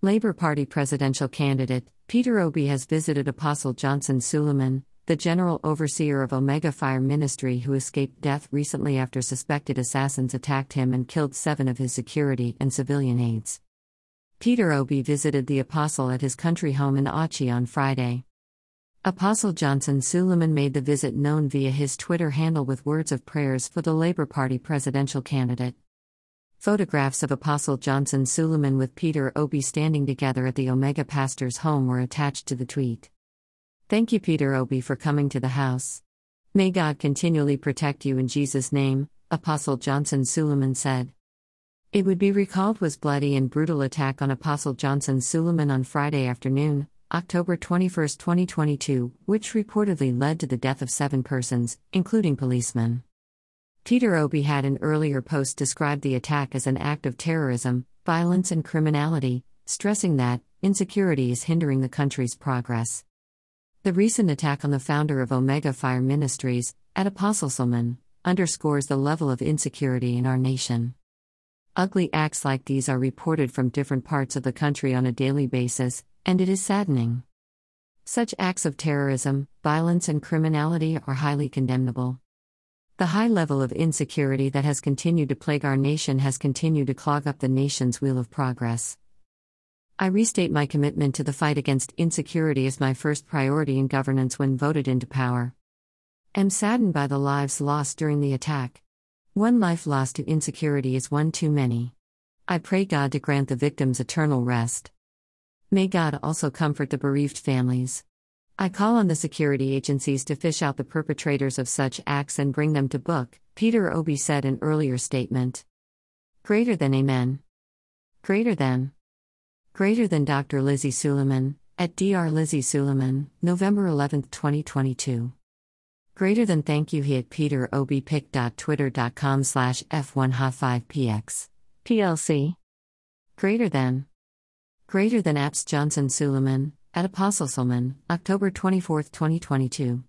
Labour Party presidential candidate Peter Obi has visited Apostle Johnson Suleiman, the general overseer of Omega Fire Ministry, who escaped death recently after suspected assassins attacked him and killed seven of his security and civilian aides. Peter Obi visited the apostle at his country home in Auchi on Friday. Apostle Johnson Suleiman made the visit known via his Twitter handle with words of prayers for the Labour Party presidential candidate. Photographs of Apostle Johnson Suleiman with Peter Obi standing together at the Omega pastor's home were attached to the tweet. Thank you, Peter Obi, for coming to the house. May God continually protect you in Jesus' name, Apostle Johnson Suleiman said. It would be recalled was bloody and brutal attack on Apostle Johnson Suleiman on Friday afternoon, October 21, 2022, which reportedly led to the death of seven persons, including policemen. Peter Obi had in earlier post described the attack as an act of terrorism, violence, and criminality, stressing that insecurity is hindering the country's progress. The recent attack on the founder of Omega Fire Ministries, at Apostle Suleiman, underscores the level of insecurity in our nation. Ugly acts like these are reported from different parts of the country on a daily basis, and it is saddening. Such acts of terrorism, violence, and criminality are highly condemnable. The high level of insecurity that has continued to plague our nation has continued to clog up the nation's wheel of progress. I restate my commitment to the fight against insecurity as my first priority in governance when voted into power. Am saddened by the lives lost during the attack. One life lost to insecurity is one too many. I pray God to grant the victims eternal rest. May God also comfort the bereaved families. I call on the security agencies to fish out the perpetrators of such acts and bring them to book, Peter Obi said in earlier statement. Greater than Amen. Greater than. Greater than Dr. Lizzie Suleiman, at Dr. Lizzie Suleiman, November 11, 2022. Greater than thank you he at Peter Obi pic.twitter.com slash F1H5PX. PLC. Greater than. Greater than apps Johnson Suleiman, at Apostle Suleiman, October 24, 2022.